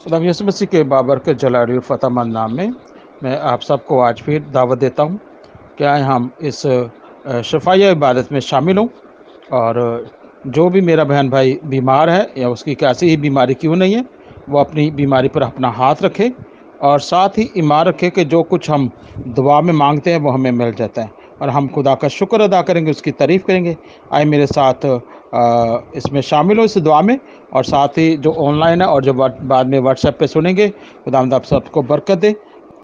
खुदा यसु मसीह के बाबरकत जलाली और फ़तेहमंद नाम में मैं आप सबको आज फिर दावत देता हूँ क्या हम इस शफाया इबादत में शामिल हों और जो भी मेरा बहन भाई बीमार है या उसकी कैसी ही बीमारी क्यों नहीं है, वो अपनी बीमारी पर अपना हाथ रखे और साथ ही ईमान रखे कि जो कुछ हम दुआ में मांगते हैं वो हमें मिल जाता है और हम खुदा का शुक्र अदा करेंगे, उसकी तारीफ़ करेंगे। आए मेरे साथ इसमें शामिल हो इस दुआ में और साथ ही जो ऑनलाइन है और जो बाद में व्हाट्सएप पे सुनेंगे खुदा आप सबको बरकत दे।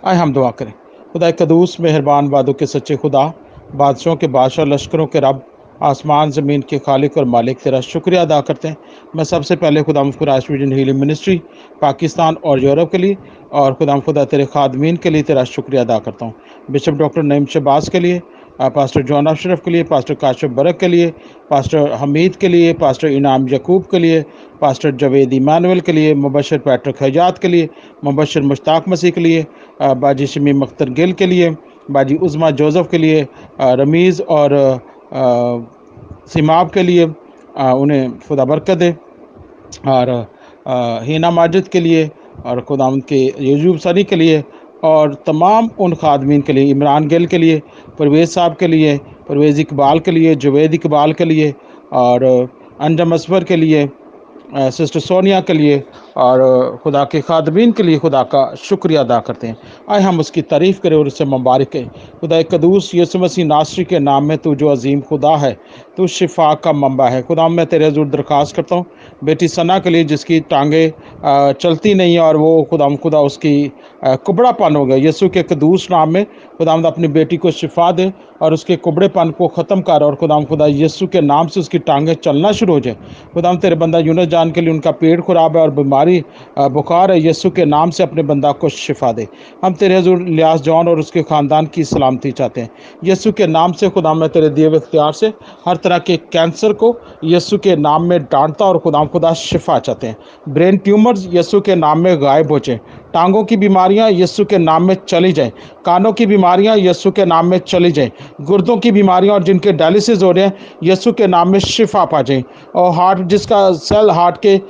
आए हम दुआ करें। खुदा कदूस, मेहरबान वादों के सच्चे खुदा, बादशाहों के बादशाह, लश्करों के रब, आसमान, ज़मीन के खालिक और मालिक, तेरा शुक्रिया अदा करते हैं। मैं सबसे पहले खुदा मुस्कुराश विजन हीलिंग मिनिस्ट्री पाकिस्तान और यूरोप के लिए और खुदा खुदा तेरे खादमीन के लिए तेरा शुक्रिया अदा करता हूँ। बिशप डॉक्टर नईम शबाज के लिए पास्टर जॉन अशरफ के लिए पास्टर काशफ बरक के लिए पास्टर हमीद के लिए पास्टर इनाम यकूब के लिए पास्टर जवेद इमानुअल के लिए मुबशर पैट्रिक हजात के लिए मुबशर मुश्ताक मसीह के लिए बाजी शमी मख्तर गिल के लिए बाजी उज़मा जोज़फ़ के लिए रमीज़ और सिमाब के लिए उन्हें खुदा बरकत दे और हीना माजिद के लिए और खुदा उनके यूजुब सनी के लिए और तमाम उन खादमीन के लिए, इमरान गिल के लिए, परवेज़ साहब के लिए, परवेज़ इकबाल के लिए, जुवेद इकबाल के लिए और अंजम असवर के लिए सिस्टर सोनिया के लिए और खुदा के खादमीन के लिए खुदा का शुक्रिया अदा करते हैं। आए हम उसकी तारीफ़ करें और उससे मुबारक है खुदा कदूस यसु मसीह नासरी के नाम में तू जो अजीम खुदा है, तू शिफा का मंबा है। खुदा, मैं तेरे हजूर दरख्वास्त करता हूँ। बेटी सना के लिए जिसकी टांगे चलती नहीं है और वो खुदा खुदा उसकी कुबड़ापन हो गया। यसु के कदूस नाम में खुदा अपनी बेटी को शिफा दे और उसके कुबड़ेपन को ख़त्म कर और खुदा खुदा यसु के नाम से उसकी टांगें चलना शुरू हो जाए। खुदा तेरे बंदा यूनस जान के लिए उनका पेट ख़राब है और बीमारी बुखार है यसु के नाम से अपने बंदा को शिफा दे। हम तेरे हजूर लियास जॉन और उसके ख़ानदान की सलामती चाहते हैं। यसु के नाम से खुदा मैं तेरे दिए हुए इख्तियार से हर तरह के कैंसर को यसु के नाम में डांटता और खुदा खुदा शिफा चाहते हैं। ब्रेन ट्यूमर्स यसु के नाम में गायब हो जाए। टांगों की बीमारियाँ यीशु के नाम में चली जाएँ। कानों की बीमारियाँ यीशु के नाम में चली जाएँ। गुर्दों की बीमारियाँ और जिनके डायलिसिस हो रहे हैं यीशु के नाम में शिफा पा जाएँ। और हार्ट जिसका सेल हार्ट के आ,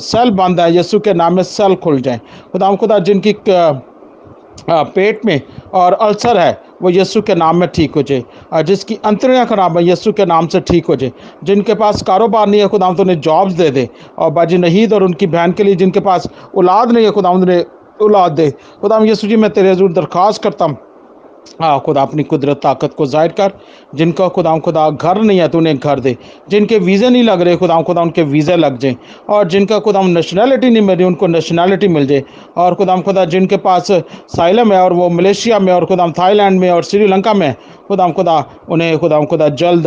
सेल बंद है यीशु के नाम में सेल खुल जाएँ। खुदा खुदा जिनकी आ, पेट में और अल्सर है वो यस्सु के नाम में ठीक हो जाए। और जिसकी अंतरिया खराब है यस्सु के नाम से ठीक हो जाए। जिनके पास कारोबार नहीं है खुदा तो उन्हें जॉब्स दे दे। और बाजी नहीद और उनकी बहन के लिए जिनके पास औलाद नहीं है खुदा उन्हें औलाद दे। खुदा यस्सु जी, मैं तेरे हजूर दरख्वास्त करता हाँ। खुदा अपनी कुदरत, ताकत को ज़ाहिर कर, जिनका खुदा खुदा घर नहीं है तो उन्हें घर दे। जिनके वीज़े नहीं लग रहे, खुदा खुदा उनके वीज़े लग जाएँ। और जिनका खुदा नेशनैलिटी नहीं मिल रही, उनको नेशनैलिटी मिल जाए। और खुदा खुदा जिनके पास साइलम है और वो मलेशिया में और खुदा थाईलैंड में और श्रीलंका में, खुदा खुदा उन्हें, खुदा खुदा जल्द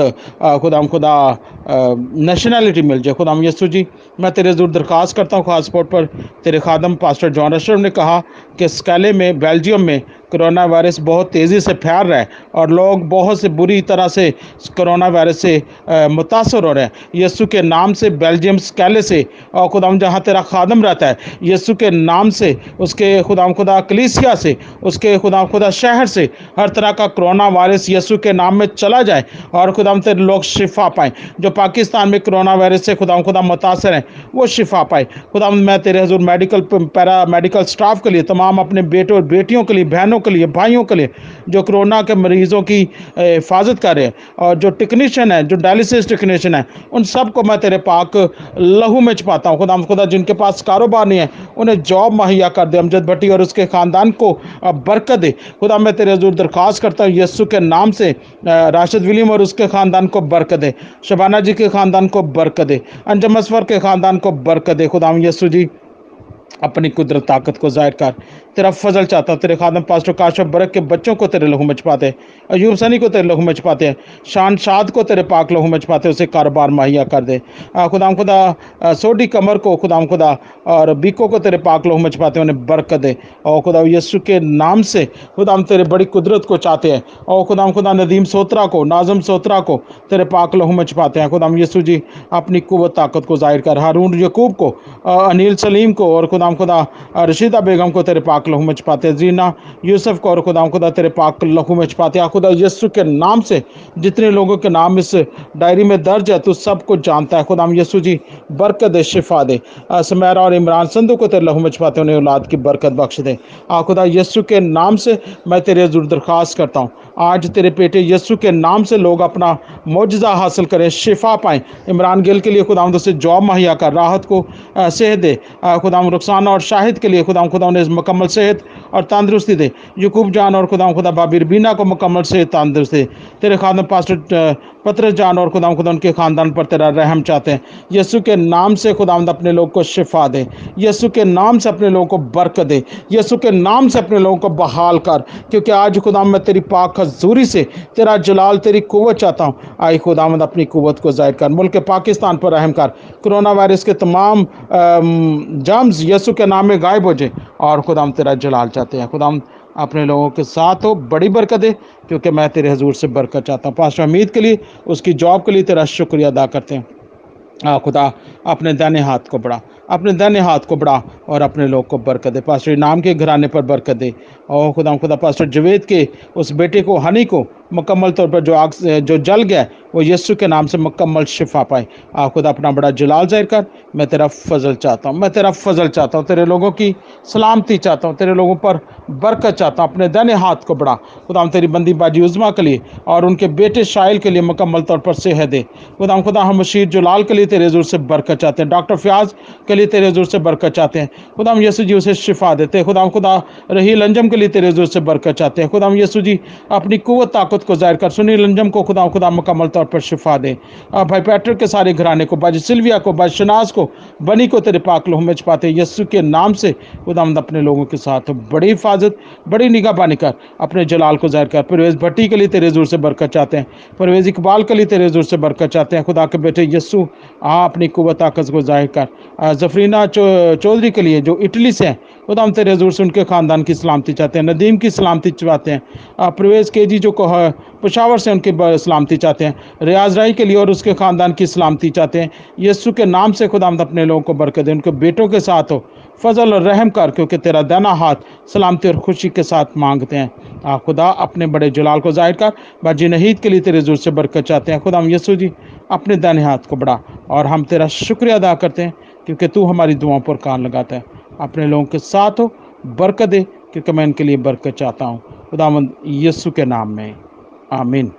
खुदा खुदा नेशनैलिटी मिल जाए। खुदा यसु जी, मैं तेरे ज़रूर दरख्वास्त करता हूँ खास पर। तेरे खादम, पास्टर जॉन अशरफ ने कहा कि स्कैले में, बेल्जियम में कोरोना वायरस बहुत तेज़ी से फैल रहा है और लोग बहुत से बुरी तरह से कोरोना वायरस से मुतासर हो रहे हैं। यस्सु के नाम से बेल्जियम स्कैले से, और खुदाम जहाँ तेरा खादम रहता है। यस्सु के नाम से, उसके खुदाम खुदा कलीसिया से, उसके खुदा खुदा शहर से, हर तरह का कोरोना वायरस यस्सु के नाम में चला जाए और खुदाम तेरे लोग शिफा पाएँ। जो पाकिस्तान में कोरोना वायरस से खुदाम खुदा मुतासर हैं, वो शिफा पाए। खुदा मैं तेरे हजूर मेडिकल, पैरा मेडिकल स्टाफ के लिए, तमाम अपने बेटों और बेटियों के लिए, बहनों के लिए, भाइयों के लिए, जो कोरोना के मरीज़ों की हिफाजत कर और जो टेक्नीशियन है, जो डायलिसिस टेक्नीशियन है, उन सबको मैं तेरे पाक लहू में छपाता हूँ। खुदा खुदा, जिनके पास कारोबार नहीं है, उन्हें जॉब मुहैया कर दे, अमजद भट्टी और उसके ख़ानदान को बरकत दे। खुदा, मैं तेरे हजूर दरख्वास्त करता हूँ यस्सु के नाम से राशिद विलीम और उसके ख़ानदान को बरकत दे। शबाना जी के ख़ानदान को बरकत दे। अंजम असवर के ख़ानदान को बरकत दे। खुदा यस्सु जी अपनी कुदरत ताकत को ज़ाहिर कर। तेरा फजल चाहता, तेरे खादम पास्टर काशफ बरक के बच्चों को तेरे लहू में छपाते अयूब सनी को तेरे लहू में छपाते हैं। शान शाद को तेरे पाक लहू में छपाते उसे कारोबार मुहैया कर दे। खुदाम खुदा सोडी कमर को खुदाम खुदा और बीको को तेरे पाक लहू में छपाते उन्हें बरकत दे। और खुदा यस्सु के नाम से खुदाम तेरे बड़ी कुदरत को चाहते हैं। और खुदाम खुदा, नदीम सोत्रा को, नाजम सोत्रा को तेरे पाक लहू में छपाते हैं। खुदाम यस्सु जी, अपनी कुत ताकत को ज़ाहिर कर। हारून यकूब को अनिल सलीम को और खुदा खुदाम खुदा रशीदा बेगम को तेरे पाक लहू में छपाते जीना, यूसुफ को और खुदाम खुदा, तेरे पाक लहू में छपाते खुदा यस्सु के नाम से जितने लोगों के नाम इस डायरी में दर्ज है, तू सब कुछ जानता है। खुदाम यस्सु जी, बरकत दे, शिफा दे। समैरा और इमरान संधु को तेरे लहू में छपाते उन्हें औलाद की बरकत बख्श दे। आ खुदा यस्सु के नाम से मैं तेरे हजूर दरख्वास्त करता हूँ। आज तेरे बेटे यस्सु के नाम से लोग अपना मुआजा हासिल करें, शिफा पाएँ। इमरान गिल के लिए खुदा से जॉब मुहैया कर राहत को सेहत दे। खुदा रुखसाना और शाहिद के लिए खुदा खुदा उन्हें मुकम्मल सेहत और तंदरुस्ती दे। यकूब जान और खुदा खुदा बाबिर बीना को मुकम्मल सेहत, तंदरुस्त दे। तेरे खादम पास्टर पत्र जान और खुदा खुदा उनके ख़ानदान पर तेरा रहम चाहते हैं। यसु के नाम से खुदा अपने लोग को शिफा दे। यसु के नाम से अपने लोगों को बरक दे। यसु के नाम से अपने लोगों को बहाल कर। क्योंकि आज खुदा मैं तेरी पाक हजूरी से तेरा जलाल, तेरी कुत चाहता हूँ। आई खुदामद अपनी कुत को ज़ाहिर कर। मुल्क पाकिस्तान पर रहम कर। कोरोना वायरस के तमाम जम्स यसु के नाम में गायब हो जाए। और खुदाम तेरा जलाल चाहते हैं। खुदाम अपने लोगों के साथ हो। बड़ी बरकत है, क्योंकि मैं तेरे हजूर से बरकत चाहता हूँ। पास हमीद के लिए, उसकी जॉब के लिए तेरा शुक्रिया अदा करते हैं। आ, खुदा, अपने दैन हाथ को बढ़ा। अपने दैन हाथ को बढ़ा और अपने लोग को बरकत दे। पास्टर नाम के घराने पर बरकत दे। और खुदा खुदा, पास्टर जवेद के, उस बेटे को, हनी को मुकम्मल तौर पर जो आग जो जल गया, वो यस्सु के नाम से मुकम्मल शिफा पाए आ खुद अपना बड़ा जलाल ज़ाहिर कर, मैं तेरा फजल चाहता हूँ, मैं तेरा फजल चाहता हूँ, तेरे लोगों की सलामती चाहता हूँ, तेरे लोगों पर बरकत चाहता हूँ, अपने दाने हाथ को बढ़ा। खुदा तेरी बंदी बाजी उजमा के लिए और उनके बेटे शाइल के लिए मुकम्मल तौर पर सेहत दे। खुदा खुदा, हम मशीर जलाल के लिए तेरे ज़ोर से बरकत चाहते हैं, डॉक्टर फ्याज के लिए तेरे ज़ोर से बरकत चाहते हैं। खुदा हम यसु जी उसे शिफा देते हैं खुदा खुदा रही लंजम के लिए तेरे ज़ोर से बरकत चाहते हैं। खुदा हम यसु जी अपनी कुत ताकत को ज़ाहिर कर सुनी लंजम को खुदा खुदा मुकम्मल तौर पर शिफा दे। और भाई पैट्रिक के सारे घराने को बाज सिल्विया को बाज शनाज को, बनी को तेरे पाक लोह में छपाते यस्सु के नाम से खुदा अपने लोगों के साथ बड़ी हिफाजत, बड़ी निगाह बानी कर अपने जलाल को ज़ाहिर कर। परवेज़ भट्टी के लिए तेरे ज़ोर से बरकत चाहते हैं। परवेज़ इकबाल के लिए तेरे ज़ोर से बरकत चाहते हैं। खुदा के बेटे यस्सु आ अपनी कुत ताकत को ज़ाहिर कर। जफरीना चौधरी के लिए जो इटली से हैं खुदा हम तेरे ज़ोर से उनके ख़ानदान की सलामती चाहते हैं, नदीम की सलामती चाहते हैं परवेज़ के जी जो पेशावर से उनकी सलामती चाहते हैं, रियाज राही के लिए और उसके ख़ानदान की सलामती चाहते हैं यस्सु के नाम से खुदा अपने लोगों को बरकत दें, उनके बेटों के साथ हो, फजल और रहम कर, क्योंकि तेरा दाना हाथ सलामती और खुशी के साथ मांगते हैं। आ, खुदा अपने बड़े जलाल को ज़ाहिर कर, बाजी नहीद के लिए तेरे ज़ोर से बरकत चाहते हैं। खुदा यसु जी, अपने दाने हाथ को बढ़ा और हम तेरा शुक्रिया अदा करते हैं, क्योंकि तू हमारी दुआओं पर कान लगाता है। अपने लोगों के साथ हो। बरकत दे, क्योंकि मैं इनके लिए बरकत चाहता हूँ। खुदावंद यस्सु के नाम में। आमीन।